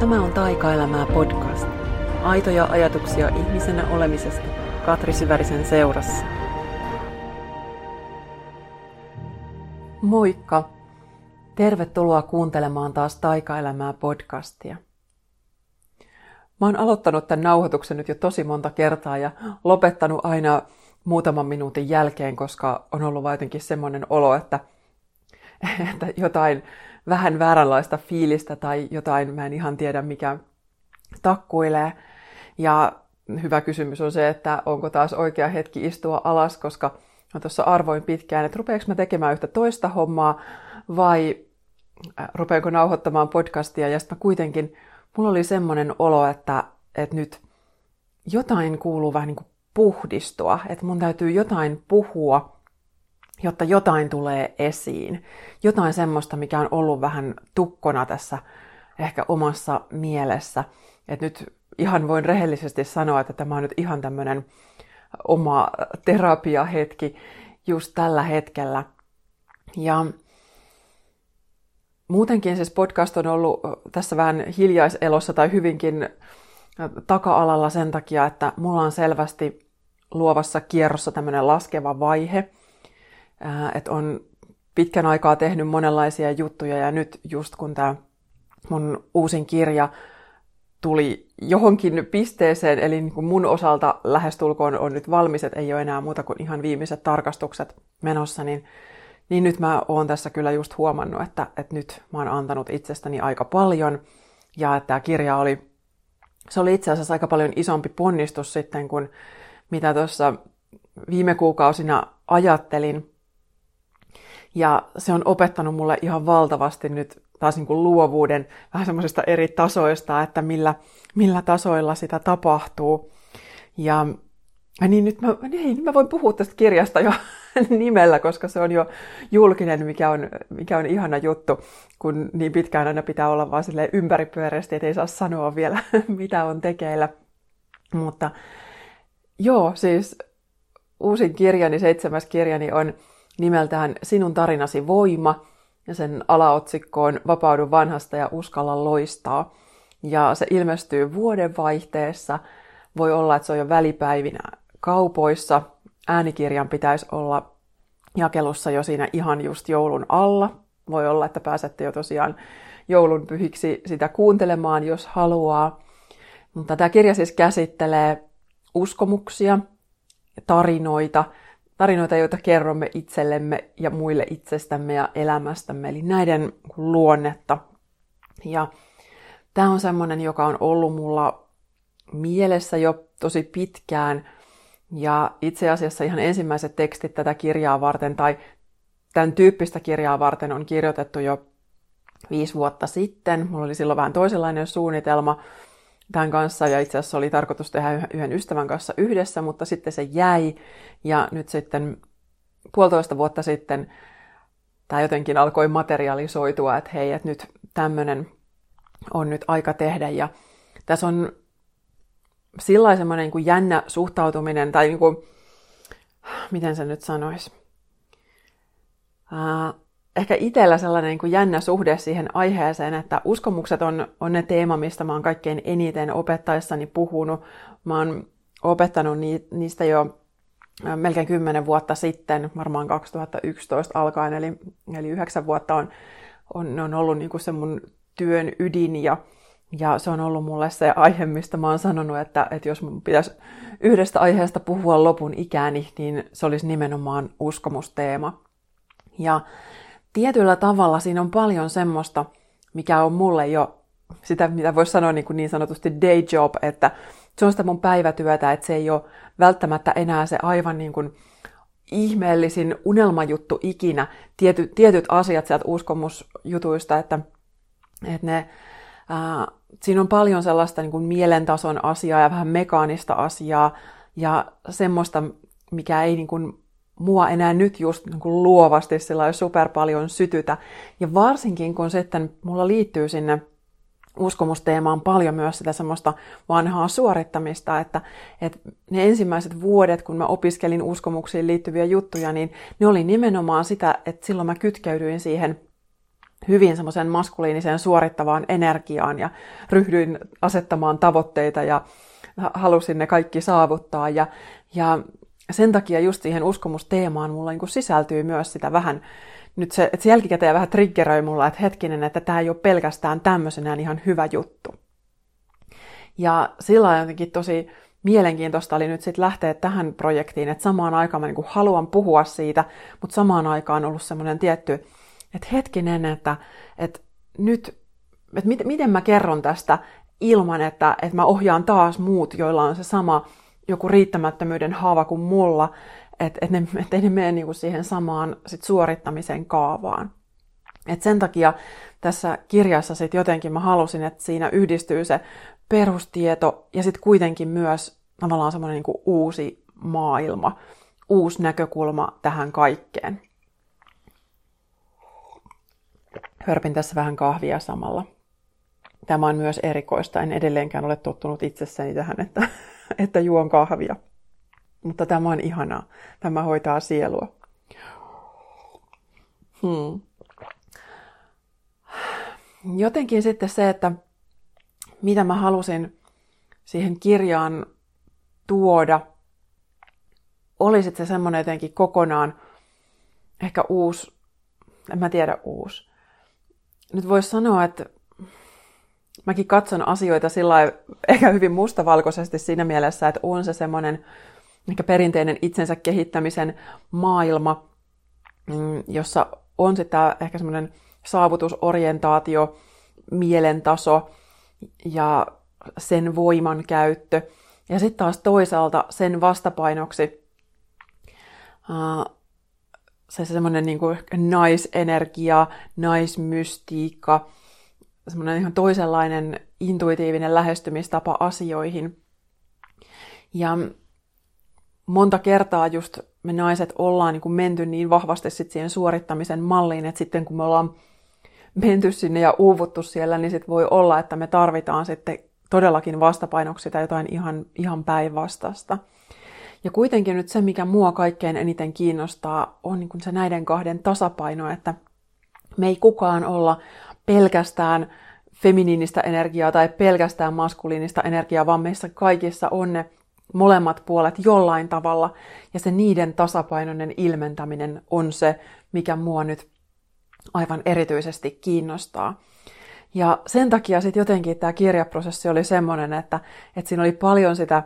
Tämä on Taikaelämää podcast. Aitoja ajatuksia ihmisenä olemisesta Katri Syvärisen seurassa. Moikka! Tervetuloa kuuntelemaan taas Taikaelämää podcastia. Mä oon aloittanut tämän nauhoituksen nyt jo tosi monta kertaa ja lopettanut aina muutaman minuutin jälkeen, koska on ollut vaan jotenkin semmoinen olo, että, että jotain vähän vääränlaista fiilistä tai jotain, mä en ihan tiedä mikä takkuilee. Ja hyvä kysymys on se, että onko taas oikea hetki istua alas, koska mä tuossa arvoin pitkään, että rupeanko mä tekemään yhtä toista hommaa vai äh, rupeanko nauhoittamaan podcastia ja sitten kuitenkin, mulla oli semmoinen olo, että, että nyt jotain kuuluu vähän niin kuin puhdistua, että mun täytyy jotain puhua, jotta jotain tulee esiin. Jotain semmoista, mikä on ollut vähän tukkona tässä ehkä omassa mielessä. Että nyt ihan voin rehellisesti sanoa, että tämä on nyt ihan tämmöinen oma terapiahetki just tällä hetkellä. Ja muutenkin siis podcast on ollut tässä vähän hiljaiselossa tai hyvinkin taka-alalla sen takia, että mulla on selvästi luovassa kierrossa tämmöinen laskeva vaihe, että on pitkän aikaa tehnyt monenlaisia juttuja ja nyt just kun tämä mun uusin kirja tuli johonkin pisteeseen, eli niin kuin mun osalta lähestulkoon on nyt valmis, että ei ole enää muuta kuin ihan viimeiset tarkastukset menossa, niin, niin nyt mä oon tässä kyllä just huomannut, että, että nyt mä oon antanut itsestäni aika paljon, ja että tämä kirja oli, se oli itse asiassa aika paljon isompi ponnistus sitten, kun mitä tuossa viime kuukausina ajattelin. Ja se on opettanut mulle ihan valtavasti nyt taas niin kuin luovuuden vähän semmoisista eri tasoista, että millä, millä tasoilla sitä tapahtuu. Ja niin nyt mä, niin, mä voin puhua tästä kirjasta jo nimellä, koska se on jo julkinen, mikä on, mikä on ihana juttu, kun niin pitkään aina pitää olla vaan ympäripyöreästi, että ei saa sanoa vielä, mitä on tekeillä. Mutta Joo, siis uusin kirjani, seitsemäs kirjani on nimeltään Sinun tarinasi voima ja sen alaotsikko on Vapaudu vanhasta ja uskalla loistaa. Ja se ilmestyy vuodenvaihteessa. Voi olla, että se on jo välipäivinä kaupoissa. Äänikirjan pitäisi olla jakelussa jo siinä ihan just joulun alla. Voi olla, että pääsette jo tosiaan joulun pyhiksi sitä kuuntelemaan, jos haluaa. Mutta tämä kirja siis käsittelee uskomuksia, tarinoita, tarinoita, joita kerromme itsellemme ja muille itsestämme ja elämästämme, eli näiden luonnetta. Ja tämä on semmoinen, joka on ollut mulla mielessä jo tosi pitkään, ja itse asiassa ihan ensimmäiset tekstit tätä kirjaa varten, tai tämän tyyppistä kirjaa varten on kirjoitettu jo viisi vuotta sitten. Mulla oli silloin vähän toisenlainen suunnitelma, tämän kanssa ja itse asiassa oli tarkoitus tehdä yhden ystävän kanssa yhdessä, mutta sitten se jäi ja nyt sitten puolitoista vuotta sitten tämä jotenkin alkoi materialisoitua, että hei, että nyt tämmöinen on nyt aika tehdä ja tässä on sillä semmoinen niin kuin jännä suhtautuminen tai niin kuin, miten se nyt sanoisi, ehkä itsellä sellainen niin kuin jännä suhde siihen aiheeseen, että uskomukset on, on ne teema, mistä mä oon kaikkein eniten opettaessani puhunut. Mä oon opettanut niistä jo melkein kymmenen vuotta sitten, varmaan 2011 alkaen, eli, eli yhdeksän vuotta on, on, on ollut niin kuin se mun työn ydin ja, ja se on ollut mulle se aihe, mistä mä oon sanonut, että, että jos mun pitäisi yhdestä aiheesta puhua lopun ikäni, niin se olisi nimenomaan uskomusteema. Ja tietyllä tavalla siinä on paljon semmoista, mikä on mulle jo sitä, mitä voisi sanoa niin, kuin niin sanotusti day job, että se on sitä mun päivätyötä, että se ei ole välttämättä enää se aivan niin kuin ihmeellisin unelmajuttu ikinä, Tiety, tietyt asiat sieltä uskomusjutuista, että, että ne, ää, siinä on paljon sellaista niin kuin mielentason asiaa ja vähän mekaanista asiaa ja semmoista, mikä ei niin kuin mua enää nyt just niin kuin luovasti sillä super paljon sytytä. Ja varsinkin kun sitten mulla liittyy sinne uskomusteemaan paljon myös sitä semmoista vanhaa suorittamista, että, että ne ensimmäiset vuodet, kun mä opiskelin uskomuksiin liittyviä juttuja, niin ne oli nimenomaan sitä, että silloin mä kytkeydyin siihen hyvin semmoisen maskuliiniseen suorittavaan energiaan ja ryhdyin asettamaan tavoitteita ja halusin ne kaikki saavuttaa. Ja, ja sen takia just siihen uskomusteemaan mulla niin sisältyy myös sitä vähän, nyt se, että se jälkikäteen vähän triggeröi mulla, että hetkinen, että tämä ei ole pelkästään tämmöisenään ihan hyvä juttu. Ja sillä jotenkin tosi mielenkiintoista oli nyt sitten lähteä tähän projektiin, että samaan aikaan mä niin haluan puhua siitä, mutta samaan aikaan on ollut semmoinen tietty, että hetkinen, että, että nyt, että miten mä kerron tästä ilman, että, että mä ohjaan taas muut, joilla on se sama joku riittämättömyyden haava kuin mulla, että, että, ne, ei ne mene niin kuin siihen samaan sit suorittamisen kaavaan. Et sen takia tässä kirjassa sit jotenkin mä halusin, että siinä yhdistyy se perustieto ja sitten kuitenkin myös tavallaan semmoinen niin uusi maailma, uusi näkökulma tähän kaikkeen. Hörpin tässä vähän kahvia samalla. Tämä on myös erikoista. En edelleenkään ole tottunut itsessäni tähän, että, että juon kahvia. Mutta tämä on ihanaa. Tämä hoitaa sielua. Hmm. Jotenkin sitten se, että mitä mä halusin siihen kirjaan tuoda, oli sitten se semmoinen jotenkin kokonaan ehkä uusi, en mä tiedä uusi. Nyt voisi sanoa, että mäkin katson asioita sillä ehkä hyvin mustavalkoisesti siinä mielessä, että on se semmoinen ehkä perinteinen itsensä kehittämisen maailma, mm, jossa on sitä ehkä semmoinen saavutusorientaatio, mielentaso ja sen voiman käyttö. Ja sitten taas toisaalta sen vastapainoksi se semmoinen niin naisenergia, naismystiikka, semmoinen ihan toisenlainen intuitiivinen lähestymistapa asioihin. Ja monta kertaa just me naiset ollaan niin kuin menty niin vahvasti sit siihen suorittamisen malliin, että sitten kun me ollaan menty sinne ja uuvuttu siellä, niin sitten voi olla, että me tarvitaan sitten todellakin vastapainoksi tai jotain ihan, ihan päinvastasta. Ja kuitenkin nyt se, mikä mua kaikkein eniten kiinnostaa, on niin kuin se näiden kahden tasapaino, että me ei kukaan olla pelkästään feminiinistä energiaa tai pelkästään maskuliinista energiaa, vaan meissä kaikissa on ne molemmat puolet jollain tavalla, ja se niiden tasapainoinen ilmentäminen on se, mikä mua nyt aivan erityisesti kiinnostaa. Ja sen takia sitten jotenkin tämä kirjaprosessi oli semmoinen, että, että siinä oli paljon sitä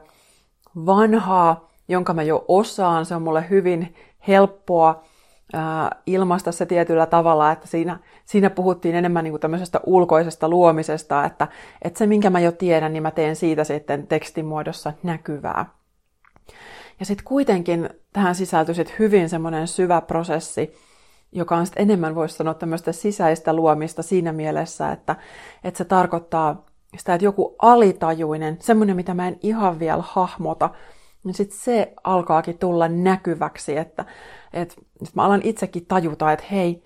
vanhaa, jonka mä jo osaan, se on mulle hyvin helppoa ilmaista se tietyllä tavalla, että siinä, siinä puhuttiin enemmän niin kuin tämmöisestä ulkoisesta luomisesta, että, että se minkä mä jo tiedän, niin mä teen siitä sitten tekstimuodossa näkyvää. Ja sitten kuitenkin tähän sisältyi sit hyvin semmoinen syvä prosessi, joka on sitten enemmän, voisi sanoa, tämmöistä sisäistä luomista siinä mielessä, että, että se tarkoittaa sitä, että joku alitajuinen, semmoinen, mitä mä en ihan vielä hahmota, niin sitten se alkaakin tulla näkyväksi, että, että, että mä alan itsekin tajuta, että hei,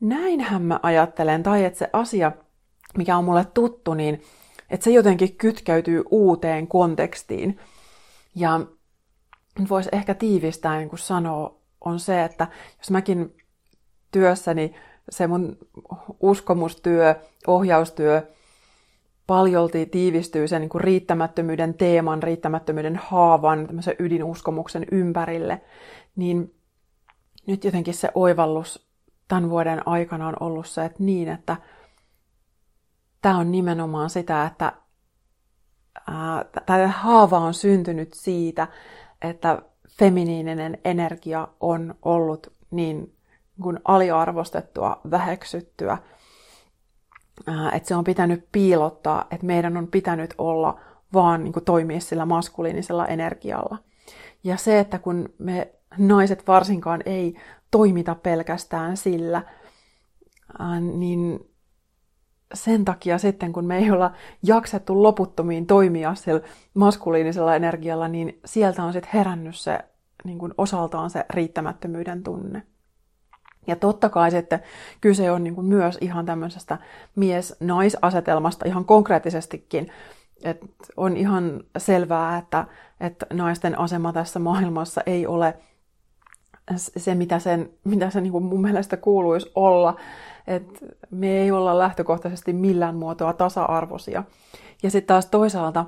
näinhän mä ajattelen, tai että se asia, mikä on mulle tuttu, niin että se jotenkin kytkeytyy uuteen kontekstiin. Ja voisi ehkä tiivistää, niin kuin sanoa, on se, että jos mäkin työssäni se mun uskomustyö, ohjaustyö paljolti tiivistyy sen niin kuin riittämättömyyden teeman, riittämättömyyden haavan, tämmöisen ydinuskomuksen ympärille, niin nyt jotenkin se oivallus tämän vuoden aikana on ollut se, että niin, että tämä on nimenomaan sitä, että tämä haava on syntynyt siitä, että feminiininen energia on ollut niin kuin aliarvostettua, väheksyttyä, että se on pitänyt piilottaa, että meidän on pitänyt olla vaan niin kuin toimia sillä maskuliinisella energialla. Ja se, että kun me naiset varsinkaan ei toimita pelkästään sillä, niin sen takia sitten, kun me ei olla jaksettu loputtomiin toimia sillä maskuliinisella energialla, niin sieltä on sitten herännyt se niin kuin osaltaan se riittämättömyyden tunne. Ja totta kai sitten kyse on niin kuin myös ihan tämmöisestä mies-naisasetelmasta ihan konkreettisestikin. Et on ihan selvää, että, että naisten asema tässä maailmassa ei ole se, mitä sen, mitä se niin kuin mun mielestä kuuluisi olla. Että me ei olla lähtökohtaisesti millään muotoa tasa-arvoisia. Ja sitten taas toisaalta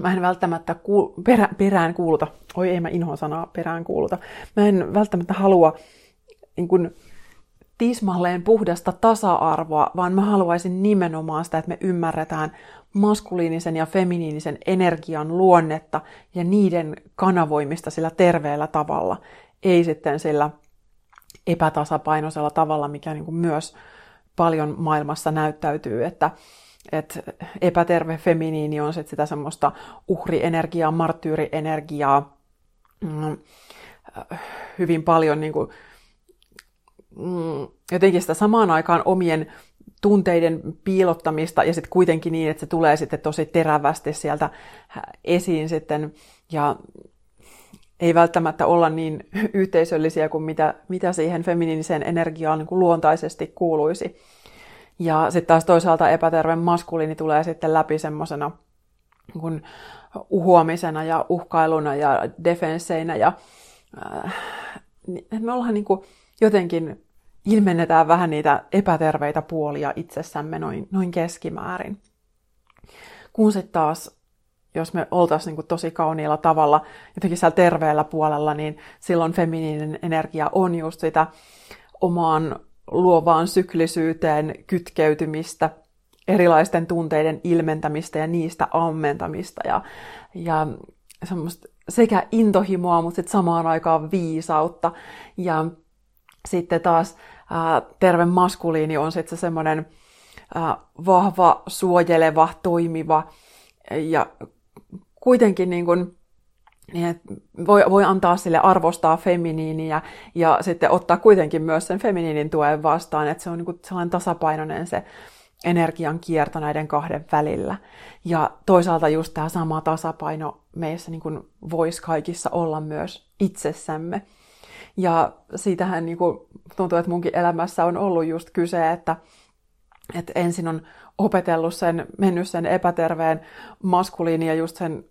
mä en välttämättä kuul- perä, perään kuuluta, oi ei mä inhoan sanaa perään kuuluta, mä en välttämättä halua niin kun, tismalleen puhdasta tasa-arvoa, vaan mä haluaisin nimenomaan sitä, että me ymmärretään maskuliinisen ja feminiinisen energian luonnetta ja niiden kanavoimista sillä terveellä tavalla, ei sitten sillä epätasapainoisella tavalla, mikä niin kuin myös paljon maailmassa näyttäytyy, että, että epäterve feminiini on sitten sitä semmoista uhrienergiaa, marttyyrienergiaa, mm, hyvin paljon niin kuin, mm, jotenkin sitä samaan aikaan omien tunteiden piilottamista ja sitten kuitenkin niin, että se tulee sitten tosi terävästi sieltä esiin sitten ja ei välttämättä olla niin yhteisöllisiä kuin mitä, mitä siihen feminiiniseen energiaan niin kuin luontaisesti kuuluisi. Ja sitten taas toisaalta epäterve maskuliini tulee sitten läpi semmoisena niin uhuamisena ja uhkailuna ja defenseinä ja äh, me ollaan niin kuin jotenkin ilmennetään vähän niitä epäterveitä puolia itsessämme noin, noin keskimäärin. Kun sitten taas, jos me oltaisiin niin tosi kauniilla tavalla, jotenkin siellä terveellä puolella, niin silloin feminiininen energia on just sitä omaan luovaan syklisyyteen kytkeytymistä, erilaisten tunteiden ilmentämistä ja niistä ammentamista ja, ja semmoista sekä intohimoa, mutta sitten samaan aikaan viisautta. Ja sitten taas ää, terve maskuliini on sitten se semmoinen vahva, suojeleva, toimiva ja kuitenkin niin kuin, niin voi, voi antaa sille arvostaa feminiiniä ja sitten ottaa kuitenkin myös sen feminiinin tuen vastaan, että se on niin kuin sellainen tasapainoinen se energian kierto näiden kahden välillä. Ja toisaalta just tämä sama tasapaino meissä niin voisi kaikissa olla myös itsessämme. Ja siitähän niin kuin, tuntuu, että munkin elämässä on ollut just kyse, että, että ensin on opetellut sen, mennyt sen epäterveen maskuliini ja just sen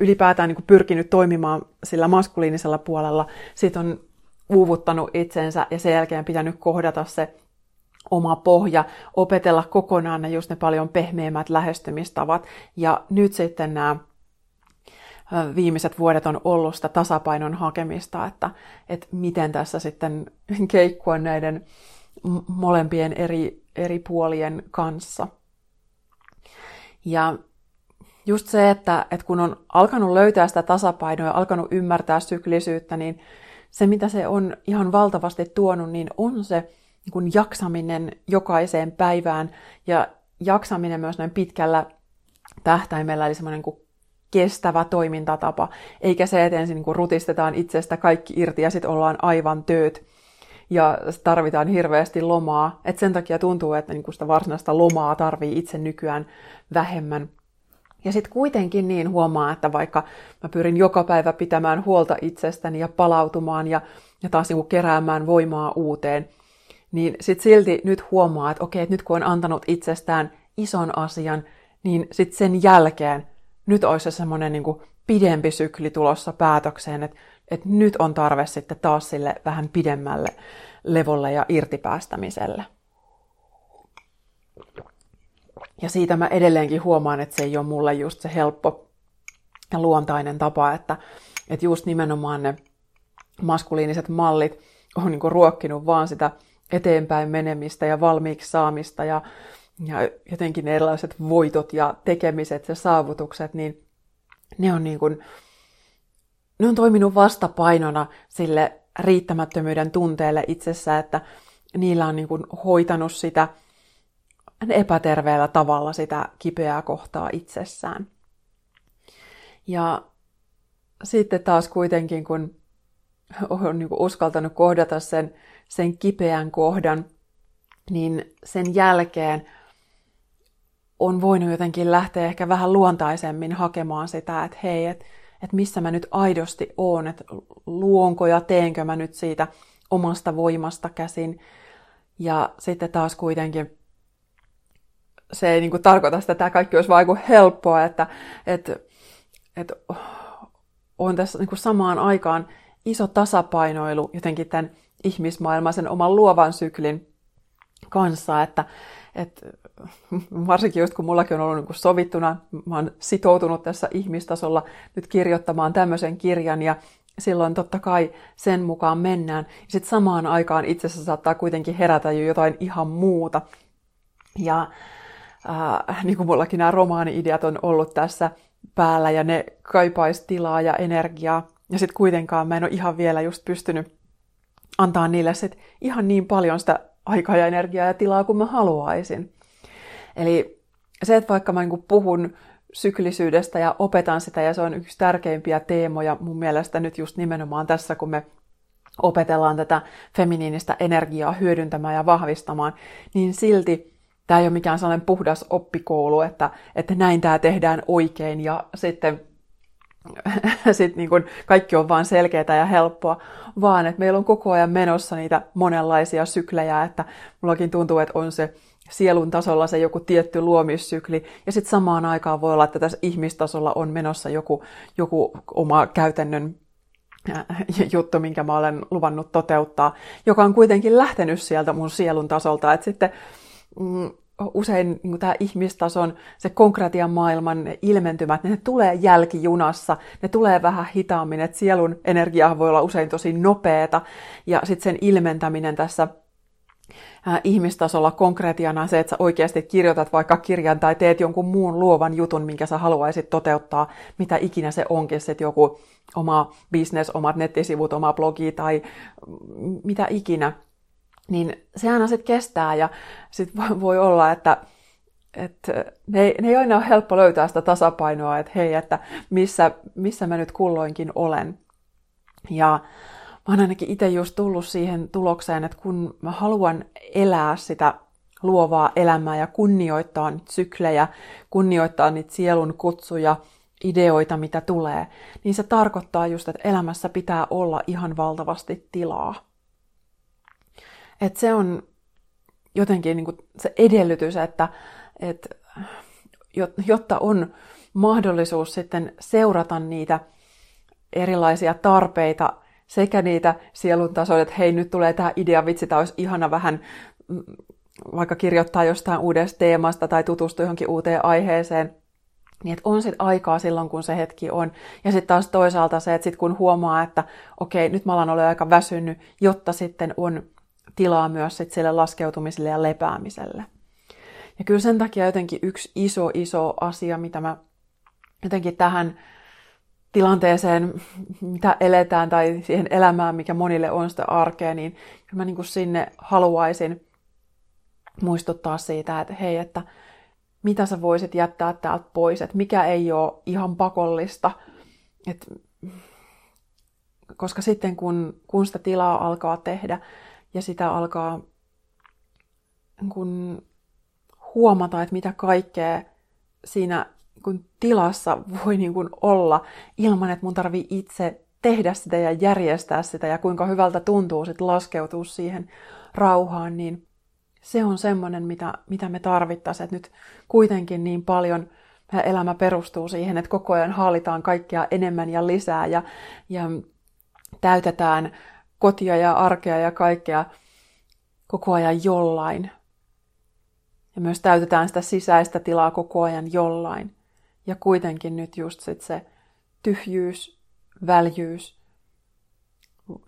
ylipäätään niin kuin pyrkinyt toimimaan sillä maskuliinisella puolella. Sitten on uuvuttanut itsensä ja sen jälkeen pitänyt kohdata se oma pohja, opetella kokonaan ne just ne paljon pehmeämmät lähestymistavat. Ja nyt sitten nämä viimeiset vuodet on ollut sitä tasapainon hakemista, että, että miten tässä sitten keikkua näiden molempien eri, eri puolien kanssa. Ja just se, että, että kun on alkanut löytää sitä tasapainoa ja alkanut ymmärtää syklisyyttä, niin se mitä se on ihan valtavasti tuonut, niin on se niin kuin jaksaminen jokaiseen päivään ja jaksaminen myös näin pitkällä tähtäimellä, eli semmoinen kuin kestävä toimintatapa, eikä se, että ensin niin rutistetaan itsestä kaikki irti ja sitten ollaan aivan tööt ja tarvitaan hirveästi lomaa. Et sen takia tuntuu, että niin sitä varsinaista lomaa tarvii itse nykyään vähemmän. Ja sitten kuitenkin niin huomaa, että vaikka mä pyrin joka päivä pitämään huolta itsestäni ja palautumaan ja, ja taas niin keräämään voimaa uuteen, niin sitten silti nyt huomaa, että okei, että nyt kun on antanut itsestään ison asian, niin sitten sen jälkeen nyt olisi se semmoinen niin pidempi sykli tulossa päätökseen, että, että nyt on tarve sitten taas sille vähän pidemmälle levolle ja irtipäästämiselle. Ja siitä mä edelleenkin huomaan, että se ei ole mulle just se helppo ja luontainen tapa, että, että just nimenomaan ne maskuliiniset mallit on niin ruokkinut vaan sitä eteenpäin menemistä ja valmiiksi saamista ja, ja jotenkin ne erilaiset voitot ja tekemiset ja saavutukset, niin ne on, niin kuin, ne on toiminut vastapainona sille riittämättömyyden tunteelle itsessä, että niillä on niin kuin hoitanut sitä epäterveellä tavalla sitä kipeää kohtaa itsessään. Ja sitten taas kuitenkin, kun on niin kuin uskaltanut kohdata sen, sen kipeän kohdan, niin sen jälkeen on voinut jotenkin lähteä ehkä vähän luontaisemmin hakemaan sitä, että hei, että, että missä mä nyt aidosti oon, että luonko ja teenkö mä nyt siitä omasta voimasta käsin. Ja sitten taas kuitenkin se ei niin kuin tarkoita sitä, että tämä kaikki olisi vain helppoa, että, että, että on tässä niin kuin samaan aikaan iso tasapainoilu jotenkin tämän ihmismaailman, sen oman luovan syklin kanssa, että, että varsinkin just kun mullakin on ollut niin kuin sovittuna, mä oon sitoutunut tässä ihmistasolla nyt kirjoittamaan tämmöisen kirjan ja silloin totta kai sen mukaan mennään. Ja sitten samaan aikaan itse asiassa saattaa kuitenkin herätä jo jotain ihan muuta. Ja äh, niin kuin mullakin nämä romaani-ideat on ollut tässä päällä ja ne kaipaisi tilaa ja energiaa. Ja sitten kuitenkaan mä en ole ihan vielä just pystynyt antaa niille sit ihan niin paljon sitä aikaa ja energiaa ja tilaa kuin mä haluaisin. Eli se, että vaikka mä niin puhun syklisyydestä ja opetan sitä, ja se on yksi tärkeimpiä teemoja mun mielestä nyt just nimenomaan tässä, kun me opetellaan tätä feminiinistä energiaa hyödyntämään ja vahvistamaan, niin silti tämä ei ole mikään sellainen puhdas oppikoulu, että, että näin tämä tehdään oikein ja sitten sit niin kun kaikki on vain selkeää ja helppoa, vaan että meillä on koko ajan menossa niitä monenlaisia syklejä, että mullakin tuntuu, että on se sielun tasolla se joku tietty luomissykli, ja sitten samaan aikaan voi olla, että tässä ihmistasolla on menossa joku, joku oma käytännön äh, juttu, minkä mä olen luvannut toteuttaa, joka on kuitenkin lähtenyt sieltä mun sielun tasolta, että sitten mm, usein niin tämä ihmistason, se konkretian maailman ilmentymät, ne tulee jälkijunassa, ne tulee vähän hitaammin, että sielun energia voi olla usein tosi nopeeta, ja sitten sen ilmentäminen tässä ihmistasolla konkretiana se, että sä oikeasti kirjoitat vaikka kirjan tai teet jonkun muun luovan jutun, minkä sä haluaisit toteuttaa, mitä ikinä se onkin, se joku oma business, omat nettisivut, oma blogi tai mitä ikinä, niin se aina sitten kestää ja sitten voi olla, että että ne, ne ei aina ole helppo löytää sitä tasapainoa, että hei, että missä, missä mä nyt kulloinkin olen. Ja mä oon ainakin itse just tullut siihen tulokseen, että kun mä haluan elää sitä luovaa elämää ja kunnioittaa niitä syklejä, kunnioittaa niitä sielun kutsuja, ideoita, mitä tulee, niin se tarkoittaa just, että elämässä pitää olla ihan valtavasti tilaa. Et se on jotenkin niin kuin se edellytys, että, että jotta on mahdollisuus sitten seurata niitä erilaisia tarpeita sekä niitä sielun tasoja, että hei, nyt tulee tämä idea, vitsi, tämä olisi ihana vähän mm, vaikka kirjoittaa jostain uudesta teemasta tai tutustua johonkin uuteen aiheeseen, niin että on sitten aikaa silloin, kun se hetki on. Ja sitten taas toisaalta se, että sit kun huomaa, että okei, nyt mä alan olla aika väsynyt, jotta sitten on tilaa myös sit sille laskeutumiselle ja lepäämiselle. Ja kyllä sen takia jotenkin yksi iso, iso asia, mitä mä jotenkin tähän tilanteeseen, mitä eletään, tai siihen elämään, mikä monille on sitä arkea, niin kyllä mä niin kuin sinne haluaisin muistuttaa siitä, että hei, että mitä sä voisit jättää täältä pois, että mikä ei ole ihan pakollista, että koska sitten kun, kun sitä tilaa alkaa tehdä ja sitä alkaa kun huomata, että mitä kaikkea siinä kun tilassa voi niin kuin olla ilman, että mun tarvii itse tehdä sitä ja järjestää sitä ja kuinka hyvältä tuntuu sitten laskeutua siihen rauhaan, niin se on semmoinen, mitä, mitä me tarvittaisiin. Että nyt kuitenkin niin paljon elämä perustuu siihen, että koko ajan haalitaan kaikkea enemmän ja lisää ja, ja täytetään kotia ja arkea ja kaikkea koko ajan jollain. Ja myös täytetään sitä sisäistä tilaa koko ajan jollain. Ja kuitenkin nyt just sit se tyhjyys, väljyys,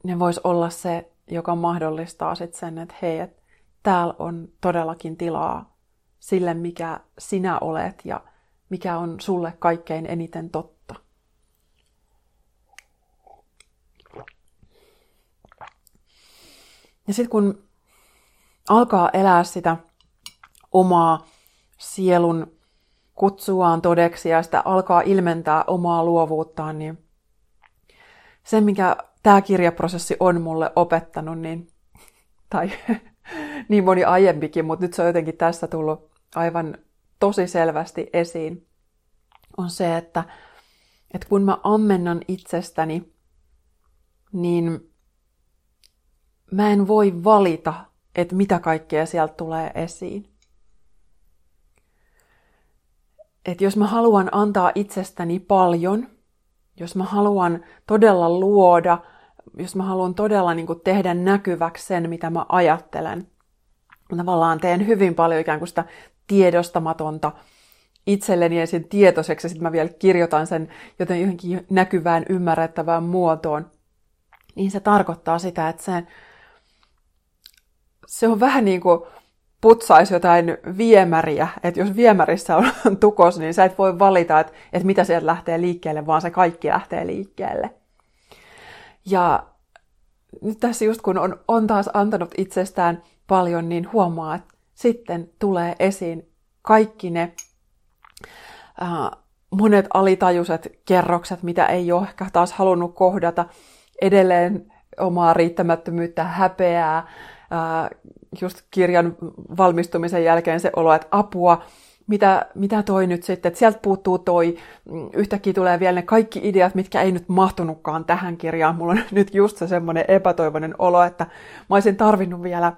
ne vois olla se, joka mahdollistaa sit sen, että hei, että täällä on todellakin tilaa sille, mikä sinä olet ja mikä on sulle kaikkein eniten totta. Ja sitten kun alkaa elää sitä omaa sielun kutsuaan todeksi ja sitä alkaa ilmentää omaa luovuuttaan, niin se, mikä tämä kirjaprosessi on mulle opettanut, niin, tai niin moni aiempikin, mutta nyt se on jotenkin tässä tullut aivan tosi selvästi esiin, on se, että, että kun mä ammennan itsestäni, niin mä en voi valita, että mitä kaikkea sieltä tulee esiin. Että jos mä haluan antaa itsestäni paljon, jos mä haluan todella luoda jos mä haluan todella niin kuin tehdä näkyväksi sen, mitä mä ajattelen, mä tavallaan teen hyvin paljon ikään kuin sitä tiedostamatonta itselleni ensin tietoiseksi, ja sitten mä vielä kirjoitan sen joten johonkin näkyvään, ymmärrettävään muotoon, niin se tarkoittaa sitä, että se, se on vähän niin kuin putsaisi jotain viemäriä, että jos viemärissä on tukos, niin sä et voi valita, että, että mitä sieltä lähtee liikkeelle, vaan se kaikki lähtee liikkeelle. Ja nyt tässä just kun on, on taas antanut itsestään paljon, niin huomaa, että sitten tulee esiin kaikki ne äh, monet alitajuiset kerrokset, mitä ei ole ehkä taas halunnut kohdata, edelleen omaa riittämättömyyttä, häpeää, äh, just kirjan valmistumisen jälkeen se olo, että apua, mitä, mitä toi nyt sitten, että sieltä puuttuu toi, yhtäkkiä tulee vielä ne kaikki ideat, mitkä ei nyt mahtunutkaan tähän kirjaan. Mulla on nyt just se semmoinen epätoivoinen olo, että mä olisin tarvinnut vielä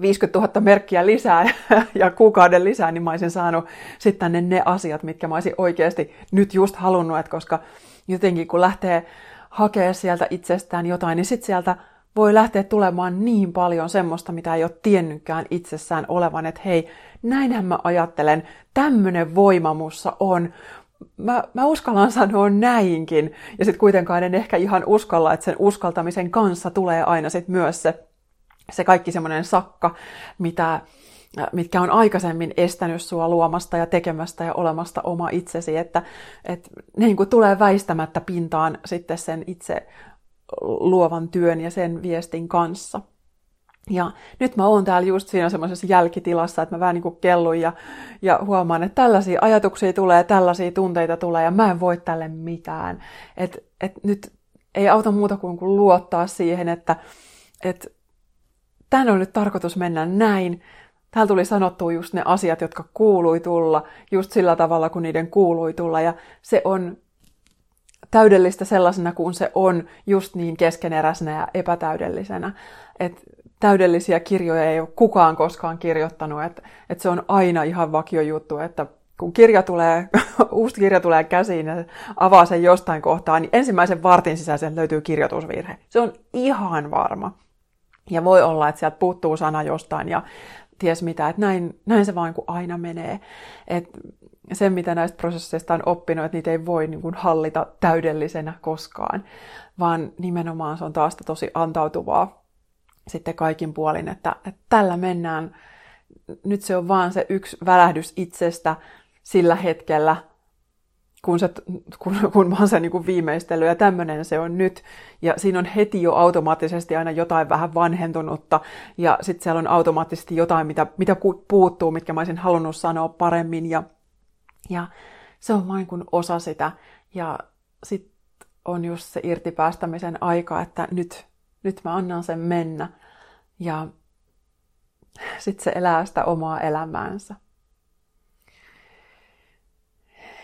50 000 merkkiä lisää ja kuukauden lisää, niin mä olisin saanut sitten tänne ne asiat, mitkä mä olisin oikeasti nyt just halunnut, että koska jotenkin kun lähtee hakemaan sieltä itsestään jotain, niin sitten sieltä voi lähteä tulemaan niin paljon semmoista, mitä ei ole tiennytkään itsessään olevan, että hei, näinhän mä ajattelen, tämmöinen voima mussa on, mä, mä uskallan sanoa näinkin, ja sitten kuitenkaan en ehkä ihan uskalla, että sen uskaltamisen kanssa tulee aina sitten myös se, se kaikki semmoinen sakka, mitä, mitkä on aikaisemmin estänyt sua luomasta ja tekemästä ja olemasta oma itsesi, että, että niin kuin tulee väistämättä pintaan sitten sen itse luovan työn ja sen viestin kanssa. Ja nyt mä oon täällä just siinä semmoisessa jälkitilassa, että mä vähän niin kuin kellun ja, ja huomaan, että tällaisia ajatuksia tulee, tällaisia tunteita tulee ja mä en voi tälle mitään. Että et nyt ei auta muuta kuin, kuin luottaa siihen, että et, tämän on nyt tarkoitus mennä näin. Täällä tuli sanottua just ne asiat, jotka kuului tulla, just sillä tavalla, kun niiden kuului tulla. Ja se on täydellistä sellaisena kuin se on, just niin keskeneräisenä ja epätäydellisenä. Et täydellisiä kirjoja ei ole kukaan koskaan kirjoittanut, että et se on aina ihan vakio juttu, että kun kirja tulee, uusi kirja tulee käsiin ja avaa sen jostain kohtaa, niin ensimmäisen vartin sisäisen löytyy kirjoitusvirhe. Se on ihan varma. Ja voi olla, että sieltä puuttuu sana jostain ja ties mitä, että näin, näin se vaan kuin aina menee. Et sen, mitä näistä prosesseista on oppinut, että niitä ei voi niin kuin hallita täydellisenä koskaan, vaan nimenomaan se on taas tosi antautuvaa sitten kaikin puolin, että, että tällä mennään, nyt se on vaan se yksi välähdys itsestä sillä hetkellä, kun, se, kun, kun mä oon sen niin viimeistellyt, ja tämmöinen se on nyt. Ja siinä on heti jo automaattisesti aina jotain vähän vanhentunutta, ja sitten siellä on automaattisesti jotain, mitä, mitä puuttuu, mitkä mä olisin halunnut sanoa paremmin, ja ja se on vain kuin osa sitä. Ja sitten on just se irtipäästämisen aika, että nyt, nyt mä annan sen mennä. Ja sitten se elää sitä omaa elämäänsä.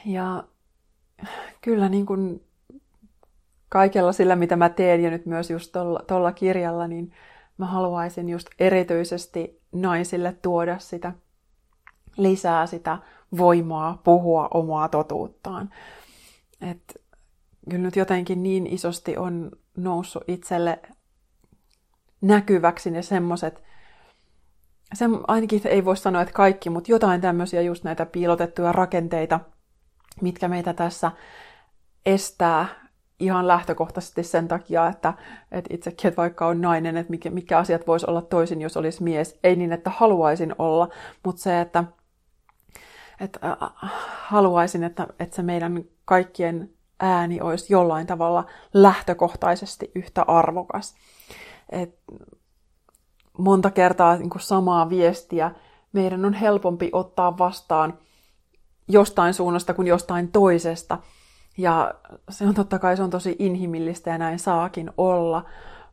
Ja kyllä niin kuin kaikella sillä, mitä mä teen, ja nyt myös just tuolla kirjalla, niin mä haluaisin just erityisesti naisille tuoda sitä lisää sitä voimaa puhua omaa totuuttaan. Et kyllä nyt jotenkin niin isosti on noussut itselle näkyväksi ne semmoiset, se, ainakin ei voi sanoa, että kaikki, mutta jotain tämmöisiä just näitä piilotettuja rakenteita, mitkä meitä tässä estää ihan lähtökohtaisesti sen takia, että, että itsekin, että vaikka on nainen, että mikä, mikä asiat voisi olla toisin, jos olisi mies. Ei niin, että haluaisin olla, mutta se, että että haluaisin, että, että se meidän kaikkien ääni olisi jollain tavalla lähtökohtaisesti yhtä arvokas. Et monta kertaa niin kuin samaa viestiä meidän on helpompi ottaa vastaan jostain suunnasta kuin jostain toisesta. Ja se on totta kai se on tosi inhimillistä ja näin saakin olla,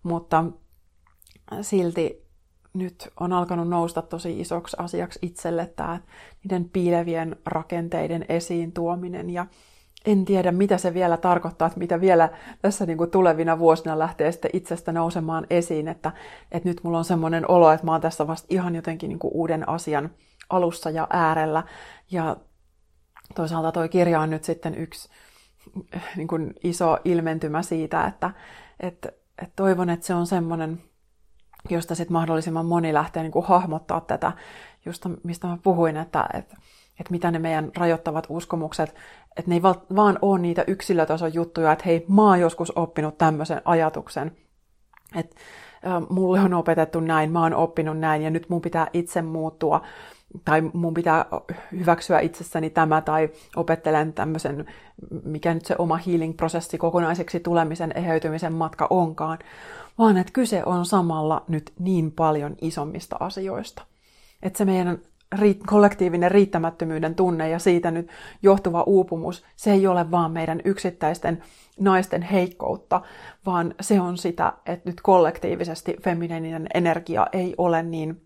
mutta silti nyt on alkanut nousta tosi isoksi asiaksi itselle tämä niiden piilevien rakenteiden esiin tuominen ja en tiedä, mitä se vielä tarkoittaa, että mitä vielä tässä niin kuin tulevina vuosina lähtee sitten itsestä nousemaan esiin, että, että nyt mulla on semmoinen olo, että mä oon tässä vasta ihan jotenkin niin kuin uuden asian alussa ja äärellä. Ja toisaalta toi kirja on nyt sitten yksi niin kuin iso ilmentymä siitä, että, että, että toivon, että se on semmoinen, josta sitten mahdollisimman moni lähtee niin kuin hahmottaa tätä, just mistä mä puhuin, että, että, että mitä ne meidän rajoittavat uskomukset, että ne ei vaan ole niitä yksilötason juttuja, että hei, mä oon joskus oppinut tämmöisen ajatuksen, että mulle on opetettu näin, mä oon oppinut näin ja nyt mun pitää itse muuttua tai mun pitää hyväksyä itsessäni tämä tai opettelen tämmöisen, mikä nyt se oma healing-prosessi kokonaiseksi tulemisen eheytymisen matka onkaan, vaan että kyse on samalla nyt niin paljon isommista asioista. Että se meidän kollektiivinen riittämättömyyden tunne ja siitä nyt johtuva uupumus, se ei ole vaan meidän yksittäisten naisten heikkoutta, vaan se on sitä, että nyt kollektiivisesti femininen energia ei ole niin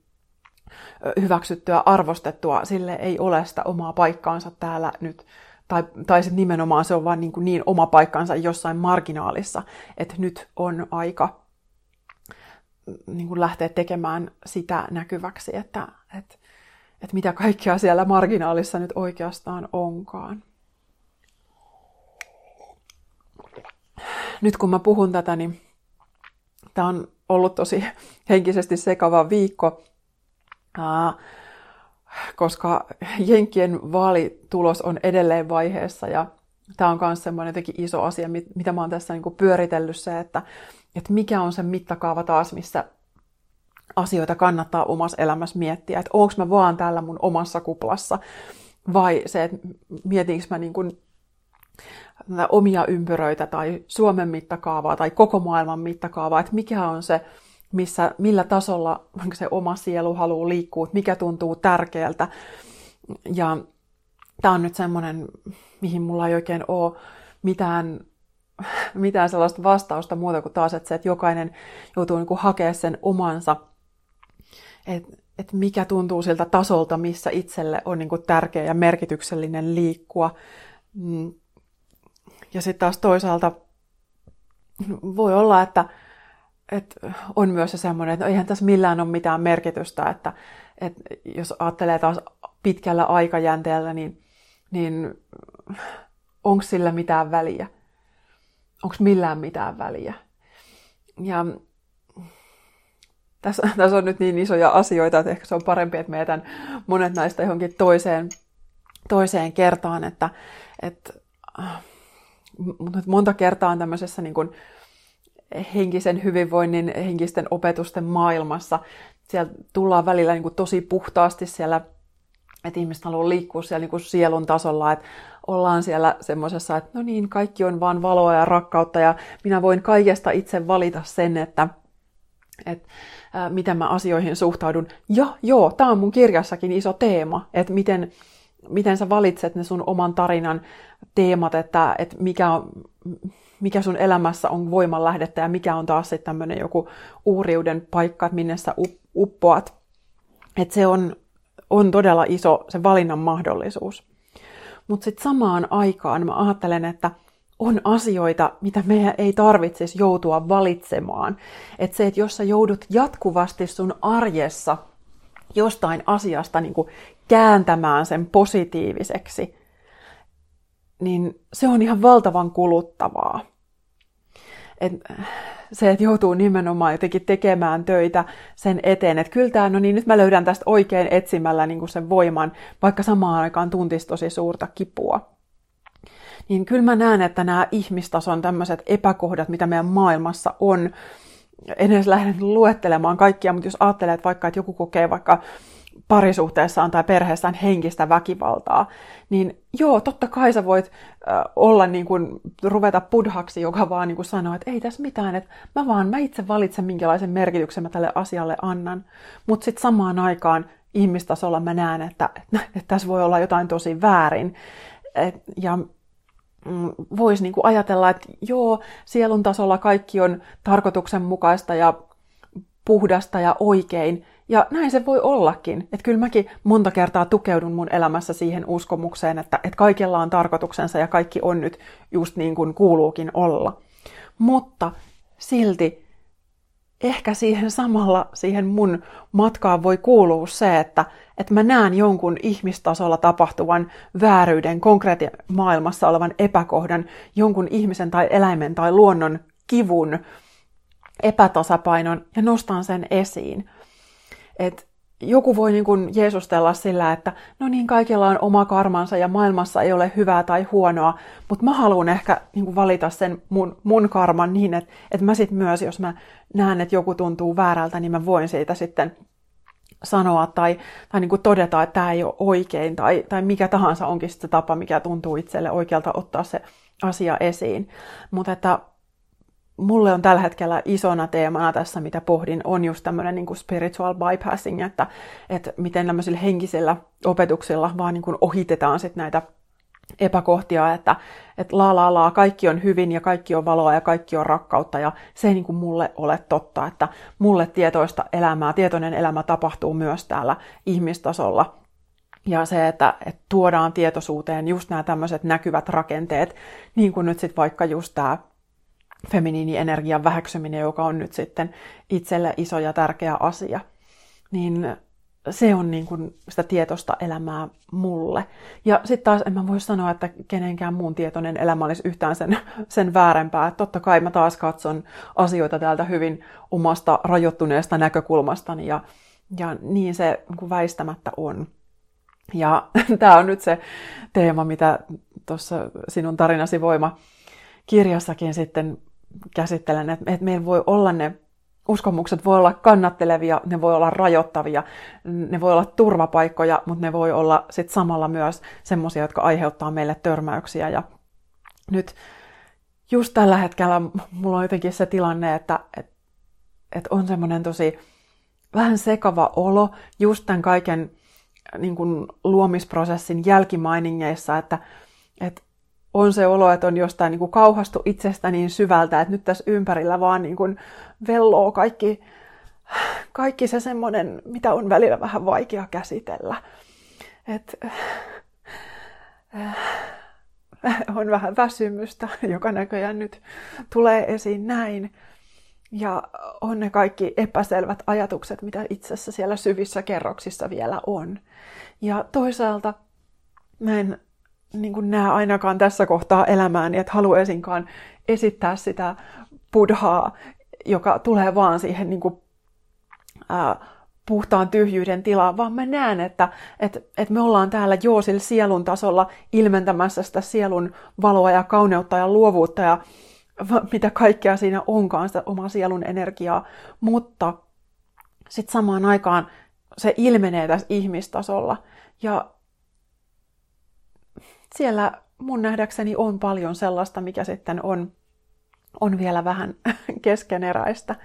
hyväksyttyä, arvostettua, sille ei ole sitä omaa paikkaansa täällä nyt, tai, tai sitten nimenomaan se on vaan niin, kuin niin oma paikkansa jossain marginaalissa, että nyt on aika niin kuin lähteä tekemään sitä näkyväksi, että, että, että mitä kaikkea siellä marginaalissa nyt oikeastaan onkaan. Nyt kun mä puhun tätä, niin tämä on ollut tosi henkisesti sekava viikko, koska Jenkkien vaalitulos on edelleen vaiheessa ja tämä on myös semmoinen jotenkin iso asia, mitä mä oon tässä niin pyöritellyt se, että, että mikä on se mittakaava taas, missä asioita kannattaa omassa elämässä miettiä, että onko mä vaan täällä mun omassa kuplassa? Vai se, että mietinkö mä niin kuin omia ympyröitä tai Suomen mittakaavaa tai koko maailman mittakaavaa, että mikä on se missä, millä tasolla se oma sielu haluaa liikkua, mikä tuntuu tärkeältä. Ja tämä on nyt semmoinen, mihin mulla ei oikein ole mitään, mitään sellaista vastausta muuta kuin taas, että se, että jokainen joutuu niin hakemaan sen omansa, että että mikä tuntuu siltä tasolta, missä itselle on niin kuin tärkeä ja merkityksellinen liikkua. Mm. Ja sitten taas toisaalta voi olla, että että on myös se semmoinen, että no eihän tässä millään ole mitään merkitystä, että, että jos ajattelee taas pitkällä aikajänteellä, niin, niin onko sillä mitään väliä? Onko millään mitään väliä? Ja tässä, tässä on nyt niin isoja asioita, että ehkä se on parempi, että meidän monet näistä johonkin toiseen, toiseen kertaan, että, että monta kertaa on tämmöisessä niin kuin, henkisen hyvinvoinnin, henkisten opetusten maailmassa. Siellä tullaan välillä niin kuin tosi puhtaasti siellä, että ihmiset haluaa liikkua siellä niin kuin sielun tasolla, että ollaan siellä semmoisessa, että no niin, kaikki on vaan valoa ja rakkautta ja minä voin kaikesta itse valita sen, että, että ää, miten mä asioihin suhtaudun. Ja joo, tämä on mun kirjassakin iso teema, että miten, miten sä valitset ne sun oman tarinan teemat, että, että mikä on, mikä sun elämässä on voimanlähdettä ja mikä on taas sitten tämmöinen joku uuriuden paikka, että minne sä uppoat. Että se on, on todella iso se valinnan mahdollisuus. Mutta sitten samaan aikaan mä ajattelen, että on asioita, mitä meidän ei tarvitsisi joutua valitsemaan. Että se, että jos sä joudut jatkuvasti sun arjessa jostain asiasta niin kuin kääntämään sen positiiviseksi, niin se on ihan valtavan kuluttavaa et se, että joutuu nimenomaan jotenkin tekemään töitä sen eteen, että kyllä tämä, no niin nyt mä löydän tästä oikein etsimällä niin kuin sen voiman, vaikka samaan aikaan tuntisi tosi suurta kipua. Niin kyllä mä näen, että nämä ihmistason tämmöiset epäkohdat, mitä meidän maailmassa on, en edes lähde luettelemaan kaikkia, mutta jos ajattelee, että vaikka että joku kokee vaikka parisuhteessaan tai perheessään henkistä väkivaltaa, niin joo, totta kai sä voit äh, olla niin kuin, ruveta pudhaksi, joka vaan niin kuin sanoo, että ei tässä mitään, että mä vaan, mä itse valitsen, minkälaisen merkityksen mä tälle asialle annan. Mutta sitten samaan aikaan ihmistasolla mä näen, että, että, että tässä voi olla jotain tosi väärin. Et, ja mm, voisi niin ajatella, että joo, sielun tasolla kaikki on tarkoituksenmukaista ja puhdasta ja oikein, ja näin se voi ollakin. Että kyllä mäkin monta kertaa tukeudun mun elämässä siihen uskomukseen, että, että kaikella on tarkoituksensa ja kaikki on nyt just niin kuin kuuluukin olla. Mutta silti ehkä siihen samalla, siihen mun matkaan voi kuulua se, että, että mä näen jonkun ihmistasolla tapahtuvan vääryyden, konkreettien maailmassa olevan epäkohdan, jonkun ihmisen tai eläimen tai luonnon kivun, epätasapainon ja nostan sen esiin. Et joku voi niin kuin jeesustella sillä, että no niin, kaikilla on oma karmansa ja maailmassa ei ole hyvää tai huonoa, mutta mä haluan ehkä niin kuin valita sen mun, mun karman niin, että, että mä sitten myös, jos mä näen, että joku tuntuu väärältä, niin mä voin siitä sitten sanoa tai, tai niin kuin todeta, että tämä ei ole oikein tai, tai mikä tahansa onkin se tapa, mikä tuntuu itselle oikealta ottaa se asia esiin. Mutta että mulle on tällä hetkellä isona teemana tässä, mitä pohdin, on just tämmöinen niin spiritual bypassing, että, että miten tämmöisillä henkisillä opetuksilla vaan niin kuin ohitetaan sit näitä epäkohtia, että, että la la la, kaikki on hyvin ja kaikki on valoa ja kaikki on rakkautta ja se ei niin kuin mulle ole totta, että mulle tietoista elämää, tietoinen elämä tapahtuu myös täällä ihmistasolla. Ja se, että, että tuodaan tietoisuuteen just nämä tämmöiset näkyvät rakenteet, niin kuin nyt sitten vaikka just tämä feminiinienergian väheksyminen, joka on nyt sitten itselle iso ja tärkeä asia, niin se on niin kuin sitä tietoista elämää mulle. Ja sitten taas en mä voi sanoa, että kenenkään muun tietoinen elämä olisi yhtään sen, sen väärempää. Että totta kai mä taas katson asioita täältä hyvin omasta rajoittuneesta näkökulmastani ja, ja niin se niin väistämättä on. Ja tämä on nyt se teema, mitä tuossa sinun tarinasi voima kirjassakin sitten käsittelen, että, että meillä voi olla ne uskomukset voi olla kannattelevia, ne voi olla rajoittavia, ne voi olla turvapaikkoja, mutta ne voi olla sit samalla myös semmoisia, jotka aiheuttaa meille törmäyksiä. Ja nyt just tällä hetkellä mulla on jotenkin se tilanne, että, että, että on semmoinen tosi vähän sekava olo just tämän kaiken niin kuin luomisprosessin jälkimainingeissa, että, että on se olo, että on jostain niin kuin kauhastu itsestä niin syvältä, että nyt tässä ympärillä vaan niin kuin velloo kaikki, kaikki se semmoinen, mitä on välillä vähän vaikea käsitellä. Et, äh, on vähän väsymystä, joka näköjään nyt tulee esiin näin. Ja on ne kaikki epäselvät ajatukset, mitä itsessä siellä syvissä kerroksissa vielä on. Ja toisaalta mä en niin kuin näe ainakaan tässä kohtaa elämääni, että haluaisinkaan esittää sitä buddhaa, joka tulee vaan siihen niin kuin, ää, puhtaan tyhjyyden tilaan, vaan mä näen, että, että, että me ollaan täällä joo sillä sielun tasolla ilmentämässä sitä sielun valoa ja kauneutta ja luovuutta ja mitä kaikkea siinä onkaan, sitä omaa sielun energiaa, mutta sitten samaan aikaan se ilmenee tässä ihmistasolla. Ja siellä mun nähdäkseni on paljon sellaista, mikä sitten on, on vielä vähän keskeneräistä.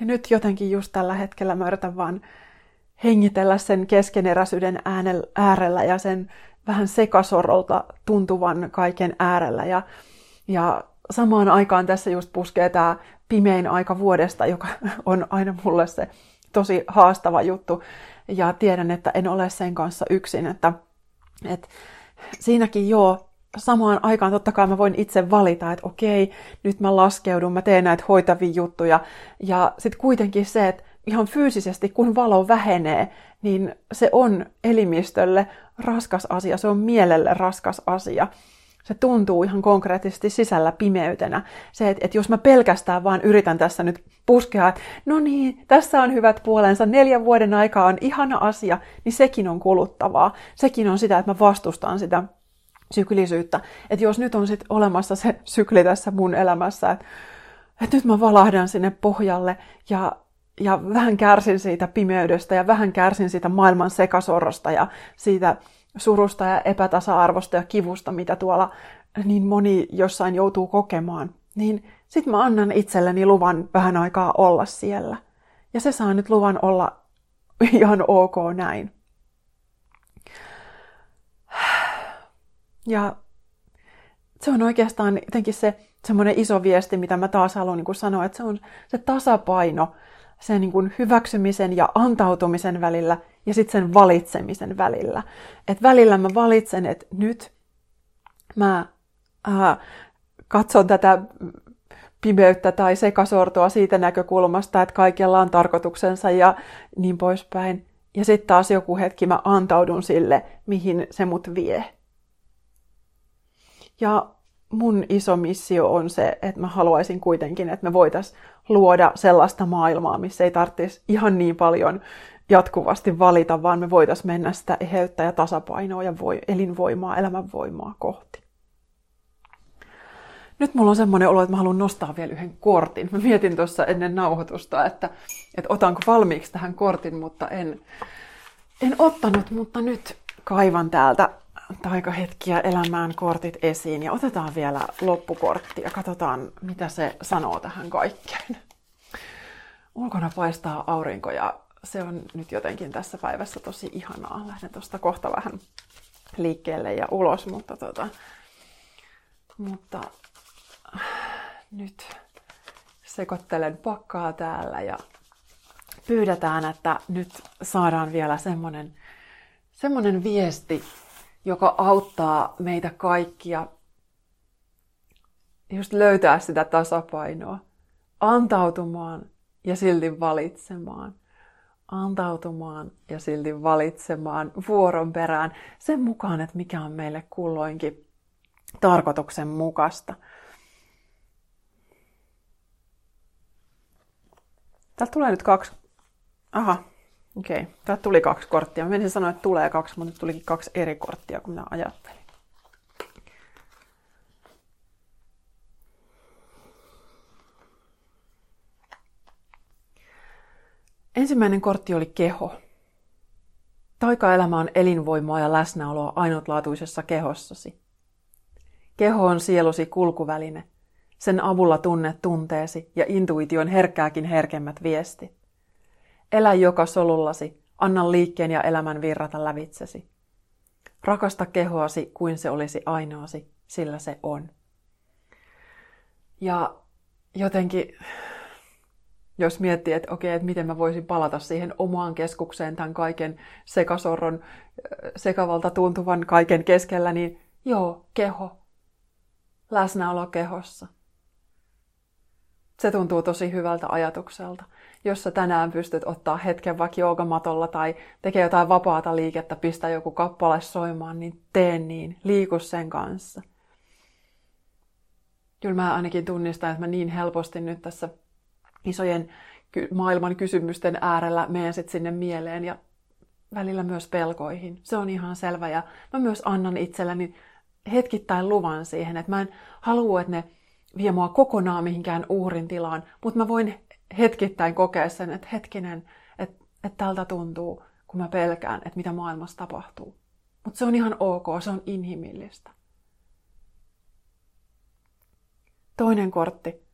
Ja nyt jotenkin just tällä hetkellä mä yritän vaan hengitellä sen keskeneräisyyden äärellä ja sen vähän sekasorolta tuntuvan kaiken äärellä. Ja, ja samaan aikaan tässä just puskee tämä pimein aika vuodesta, joka on aina mulle se tosi haastava juttu. Ja tiedän, että en ole sen kanssa yksin, että, että siinäkin joo, samaan aikaan totta kai mä voin itse valita, että okei, nyt mä laskeudun, mä teen näitä hoitavia juttuja. Ja sitten kuitenkin se, että ihan fyysisesti, kun valo vähenee, niin se on elimistölle raskas asia, se on mielelle raskas asia. Se tuntuu ihan konkreettisesti sisällä pimeytenä. Se, että, että jos mä pelkästään vaan yritän tässä nyt puskea, että no niin, tässä on hyvät puolensa, neljän vuoden aikaa on ihana asia, niin sekin on kuluttavaa. Sekin on sitä, että mä vastustan sitä syklisyyttä. Että jos nyt on sitten olemassa se sykli tässä mun elämässä, että, että nyt mä valahdan sinne pohjalle ja, ja vähän kärsin siitä pimeydestä ja vähän kärsin siitä maailman sekasorrosta ja siitä surusta ja epätasa-arvosta ja kivusta, mitä tuolla niin moni jossain joutuu kokemaan, niin sitten mä annan itselleni luvan vähän aikaa olla siellä. Ja se saa nyt luvan olla ihan ok näin. Ja se on oikeastaan jotenkin se semmoinen iso viesti, mitä mä taas haluan niin sanoa, että se on se tasapaino sen niin hyväksymisen ja antautumisen välillä ja sitten sen valitsemisen välillä. Että välillä mä valitsen, että nyt mä ää, katson tätä pimeyttä tai sekasortoa siitä näkökulmasta, että kaikella on tarkoituksensa ja niin poispäin. Ja sitten taas joku hetki mä antaudun sille, mihin se mut vie. Ja mun iso missio on se, että mä haluaisin kuitenkin, että me voitaisiin luoda sellaista maailmaa, missä ei tarvitsisi ihan niin paljon jatkuvasti valita, vaan me voitaisiin mennä sitä eheyttä ja tasapainoa ja voi, elinvoimaa, elämänvoimaa kohti. Nyt mulla on semmoinen olo, että mä haluan nostaa vielä yhden kortin. Mä mietin tuossa ennen nauhoitusta, että, että otanko valmiiksi tähän kortin, mutta en, en ottanut, mutta nyt kaivan täältä taikahetkiä elämään kortit esiin ja otetaan vielä loppukortti ja katsotaan, mitä se sanoo tähän kaikkeen. Ulkona paistaa aurinko ja se on nyt jotenkin tässä päivässä tosi ihanaa. Lähden tuosta kohta vähän liikkeelle ja ulos, mutta, tota, mutta nyt sekoittelen pakkaa täällä ja pyydetään, että nyt saadaan vielä semmoinen, semmoinen viesti, joka auttaa meitä kaikkia just löytää sitä tasapainoa, antautumaan ja silti valitsemaan. Antautumaan ja silti valitsemaan vuoron perään sen mukaan, että mikä on meille kulloinkin tarkoituksen mukaista. Täältä tulee nyt kaksi. Aha, okei. Okay. Täältä tuli kaksi korttia. Mä menisin sanoa, että tulee kaksi, mutta nyt tulikin kaksi eri korttia kuin minä ajattelin. Ensimmäinen kortti oli keho. Taikaelämä on elinvoimaa ja läsnäoloa ainutlaatuisessa kehossasi. Keho on sielusi kulkuväline – sen avulla tunnet tunteesi ja intuition herkkääkin herkemmät viestit. Elä joka solullasi, anna liikkeen ja elämän virrata lävitsesi. Rakasta kehoasi kuin se olisi ainoasi, sillä se on. Ja jotenkin, jos miettii, että okei, että miten mä voisin palata siihen omaan keskukseen tämän kaiken sekasorron, sekavalta tuntuvan kaiken keskellä, niin joo, keho. Läsnäolo kehossa. Se tuntuu tosi hyvältä ajatukselta. Jos sä tänään pystyt ottaa hetken vaikka joogamatolla tai tekee jotain vapaata liikettä, pistää joku kappale soimaan, niin tee niin. Liiku sen kanssa. Kyllä mä ainakin tunnistan, että mä niin helposti nyt tässä isojen maailman kysymysten äärellä menen sit sinne mieleen ja välillä myös pelkoihin. Se on ihan selvä ja mä myös annan itselleni hetkittäin luvan siihen, että mä en halua, että ne vie mua kokonaan mihinkään uhrin tilaan, mutta mä voin hetkittäin kokea sen, että hetkinen, että, että tältä tuntuu, kun mä pelkään, että mitä maailmassa tapahtuu. Mutta se on ihan ok, se on inhimillistä. Toinen kortti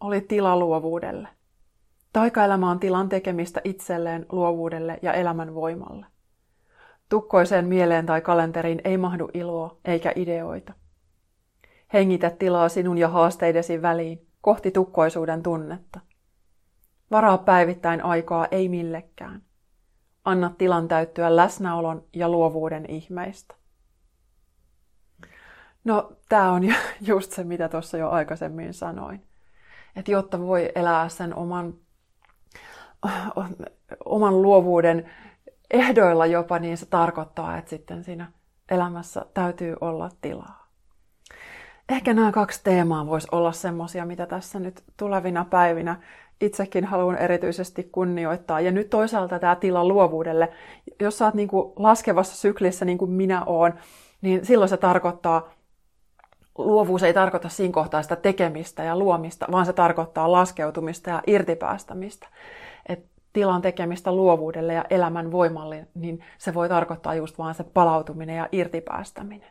oli tila luovuudelle. Taikaelämä on tilan tekemistä itselleen, luovuudelle ja elämän voimalle. Tukkoiseen mieleen tai kalenteriin ei mahdu iloa eikä ideoita. Hengitä tilaa sinun ja haasteidesi väliin, kohti tukkoisuuden tunnetta. Varaa päivittäin aikaa ei millekään. Anna tilan täyttyä läsnäolon ja luovuuden ihmeistä. No, tämä on just se, mitä tuossa jo aikaisemmin sanoin. Että jotta voi elää sen oman, oman luovuuden ehdoilla jopa, niin se tarkoittaa, että sitten siinä elämässä täytyy olla tilaa ehkä nämä kaksi teemaa voisi olla semmoisia, mitä tässä nyt tulevina päivinä itsekin haluan erityisesti kunnioittaa. Ja nyt toisaalta tämä tila luovuudelle. Jos sä oot niin kuin laskevassa syklissä niin kuin minä oon, niin silloin se tarkoittaa, luovuus ei tarkoita siinä kohtaa sitä tekemistä ja luomista, vaan se tarkoittaa laskeutumista ja irtipäästämistä. Et tilan tekemistä luovuudelle ja elämän voimalle, niin se voi tarkoittaa just vaan se palautuminen ja irtipäästäminen.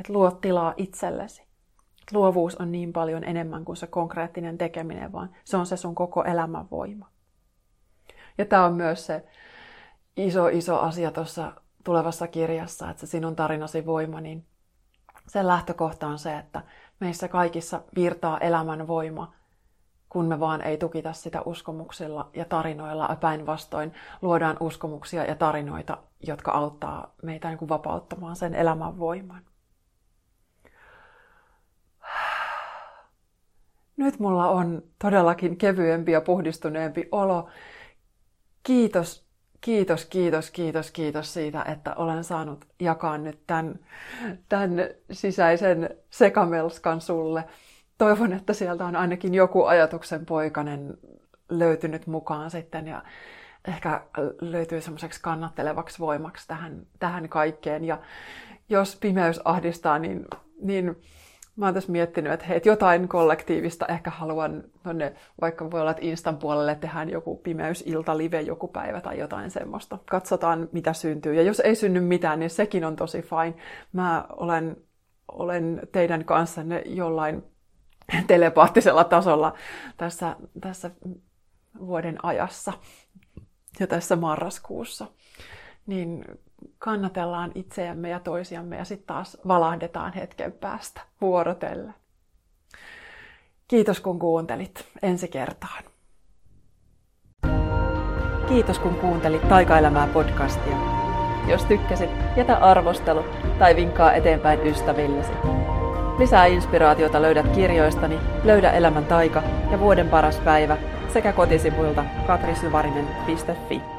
Että luo tilaa itsellesi. Luovuus on niin paljon enemmän kuin se konkreettinen tekeminen, vaan se on se sun koko elämän voima. Ja tämä on myös se iso, iso asia tuossa tulevassa kirjassa, että se sinun tarinasi voima, niin sen lähtökohta on se, että meissä kaikissa virtaa elämän voima, kun me vaan ei tukita sitä uskomuksilla ja tarinoilla. Päinvastoin luodaan uskomuksia ja tarinoita, jotka auttaa meitä niin kuin vapauttamaan sen elämän voiman. nyt mulla on todellakin kevyempi ja puhdistuneempi olo. Kiitos, kiitos, kiitos, kiitos, kiitos siitä, että olen saanut jakaa nyt tämän, tämän sisäisen sekamelskan sulle. Toivon, että sieltä on ainakin joku ajatuksen poikanen löytynyt mukaan sitten ja ehkä löytyy semmoiseksi kannattelevaksi voimaksi tähän, tähän kaikkeen. Ja jos pimeys ahdistaa, niin, niin mä oon tässä miettinyt, että hei, jotain kollektiivista ehkä haluan tonne, vaikka voi olla, että Instan puolelle tehdään joku pimeysilta live joku päivä tai jotain semmoista. Katsotaan, mitä syntyy. Ja jos ei synny mitään, niin sekin on tosi fine. Mä olen, olen teidän kanssanne jollain telepaattisella tasolla tässä, tässä vuoden ajassa ja tässä marraskuussa. Niin kannatellaan itseämme ja toisiamme ja sitten taas valahdetaan hetken päästä vuorotelle. Kiitos kun kuuntelit ensi kertaan. Kiitos kun kuuntelit Taikaelämää podcastia. Jos tykkäsit, jätä arvostelu tai vinkkaa eteenpäin ystävillesi. Lisää inspiraatiota löydät kirjoistani Löydä elämän taika ja Vuoden paras päivä sekä kotisivuilta katrisyvarinen.fi.